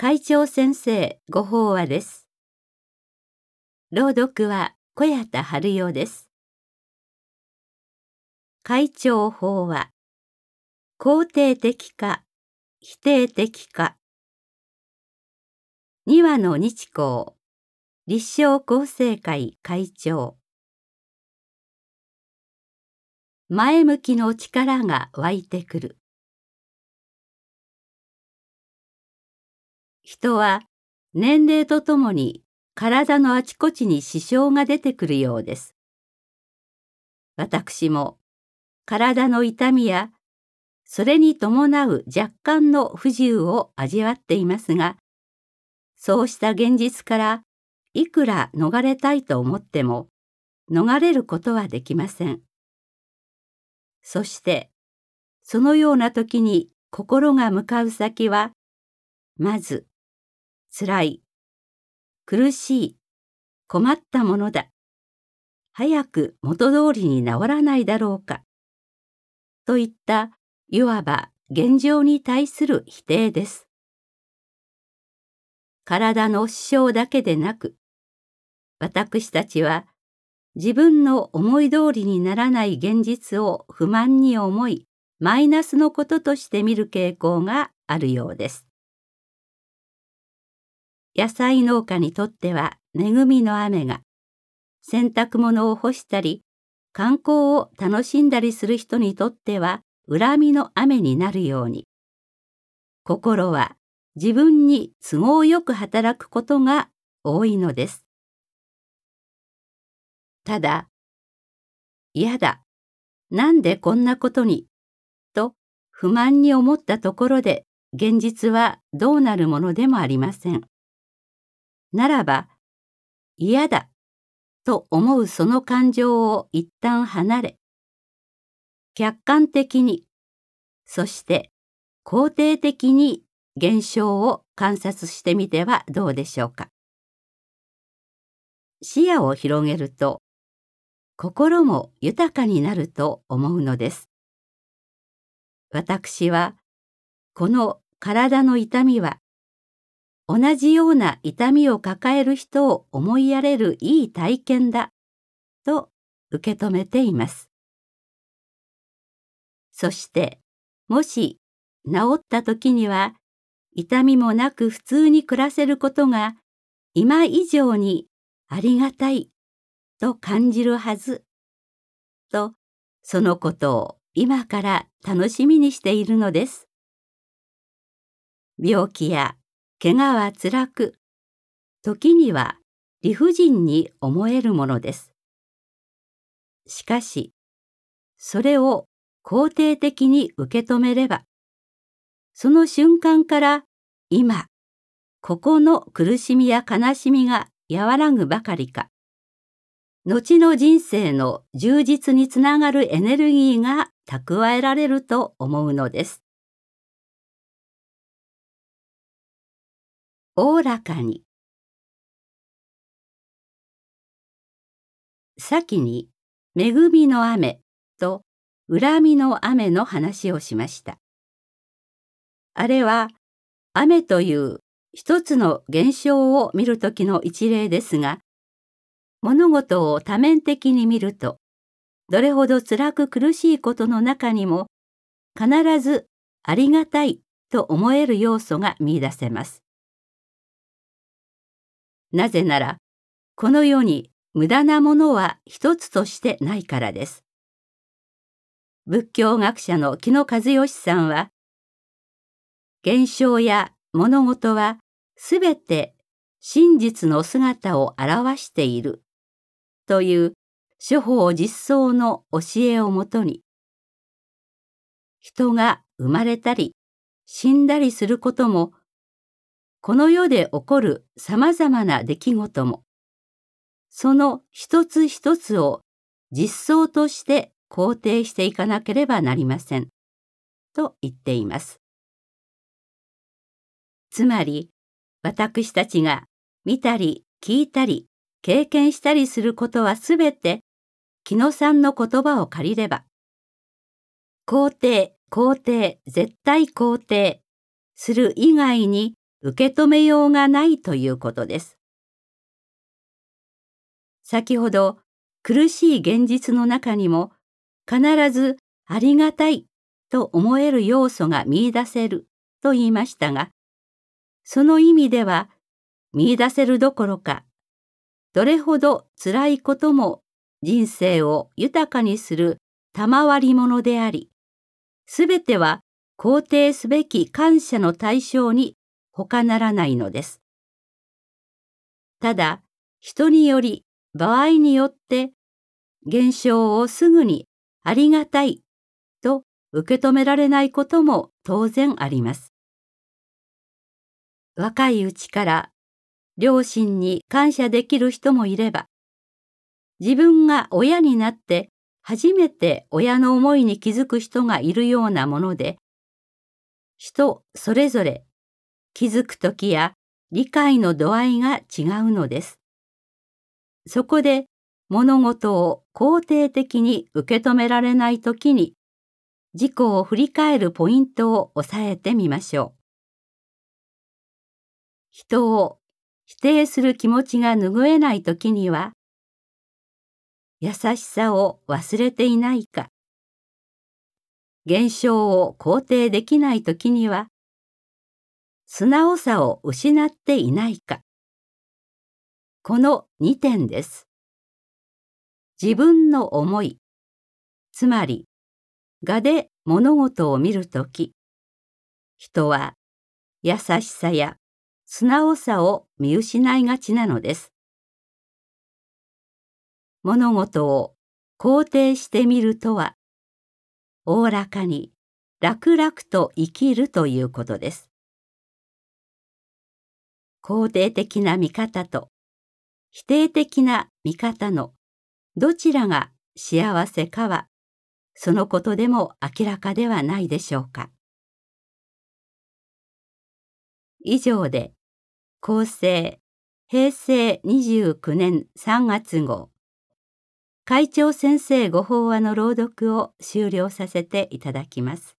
会長先生ご法話です。朗読は小谷田春代です。会長法話。肯定的か否定的か。二話の日光。立正厚生会会長。前向きの力が湧いてくる。人は年齢とともに体のあちこちに支障が出てくるようです。私も体の痛みやそれに伴う若干の不自由を味わっていますが、そうした現実からいくら逃れたいと思っても逃れることはできません。そしてそのような時に心が向かう先はまず辛い、苦しい、困ったものだ。早く元通りに治らないだろうか。といったいわば現状に対する否定です。体の支障だけでなく、私たちは自分の思い通りにならない現実を不満に思い、マイナスのこととして見る傾向があるようです。野菜農家にとっては恵みの雨が、洗濯物を干したり、観光を楽しんだりする人にとっては恨みの雨になるように、心は自分に都合よく働くことが多いのです。ただ、嫌だ、なんでこんなことに、と不満に思ったところで現実はどうなるものでもありません。ならば、嫌だと思うその感情を一旦離れ、客観的に、そして肯定的に現象を観察してみてはどうでしょうか。視野を広げると、心も豊かになると思うのです。私は、この体の痛みは同じような痛みを抱える人を思いやれるいい体験だと受け止めています。そしてもし治った時には痛みもなく普通に暮らせることが今以上にありがたいと感じるはずとそのことを今から楽しみにしているのです。病気や怪我は辛く、時には理不尽に思えるものです。しかし、それを肯定的に受け止めれば、その瞬間から今、ここの苦しみや悲しみが和らぐばかりか、後の人生の充実につながるエネルギーが蓄えられると思うのです。おおらかに先に恵みの雨と恨みの雨の話をしました。あれは雨という一つの現象を見るときの一例ですが、物事を多面的に見ると、どれほど辛く苦しいことの中にも、必ずありがたいと思える要素が見出せます。なぜなら、この世に無駄なものは一つとしてないからです。仏教学者の木野和義さんは、現象や物事はすべて真実の姿を表しているという諸法実相の教えをもとに、人が生まれたり死んだりすることもこの世で起こる様々な出来事も、その一つ一つを実相として肯定していかなければなりません。と言っています。つまり、私たちが見たり聞いたり経験したりすることはすべて、木野さんの言葉を借りれば、肯定、肯定、絶対肯定する以外に受け止めようがないということです。先ほど苦しい現実の中にも必ずありがたいと思える要素が見出せると言いましたが、その意味では見出せるどころか、どれほど辛いことも人生を豊かにする賜り物であり、すべては肯定すべき感謝の対象に他ならないのです。ただ、人により、場合によって、現象をすぐにありがたいと受け止められないことも当然あります。若いうちから両親に感謝できる人もいれば、自分が親になって初めて親の思いに気づく人がいるようなもので、人それぞれ気づく時や理解の度合いが違うのです。そこで物事を肯定的に受け止められない時に自己を振り返るポイントを押さえてみましょう。人を否定する気持ちが拭えない時には、優しさを忘れていないか、現象を肯定できない時には、素直さを失っていないか。この2点です。自分の思い、つまり、画で物事を見るとき、人は優しさや素直さを見失いがちなのです。物事を肯定してみるとは、おおらかに楽々と生きるということです。肯定的な見方と否定的な見方のどちらが幸せかは、そのことでも明らかではないでしょうか。以上で厚生平成29年3月号会長先生ご法話の朗読を終了させていただきます。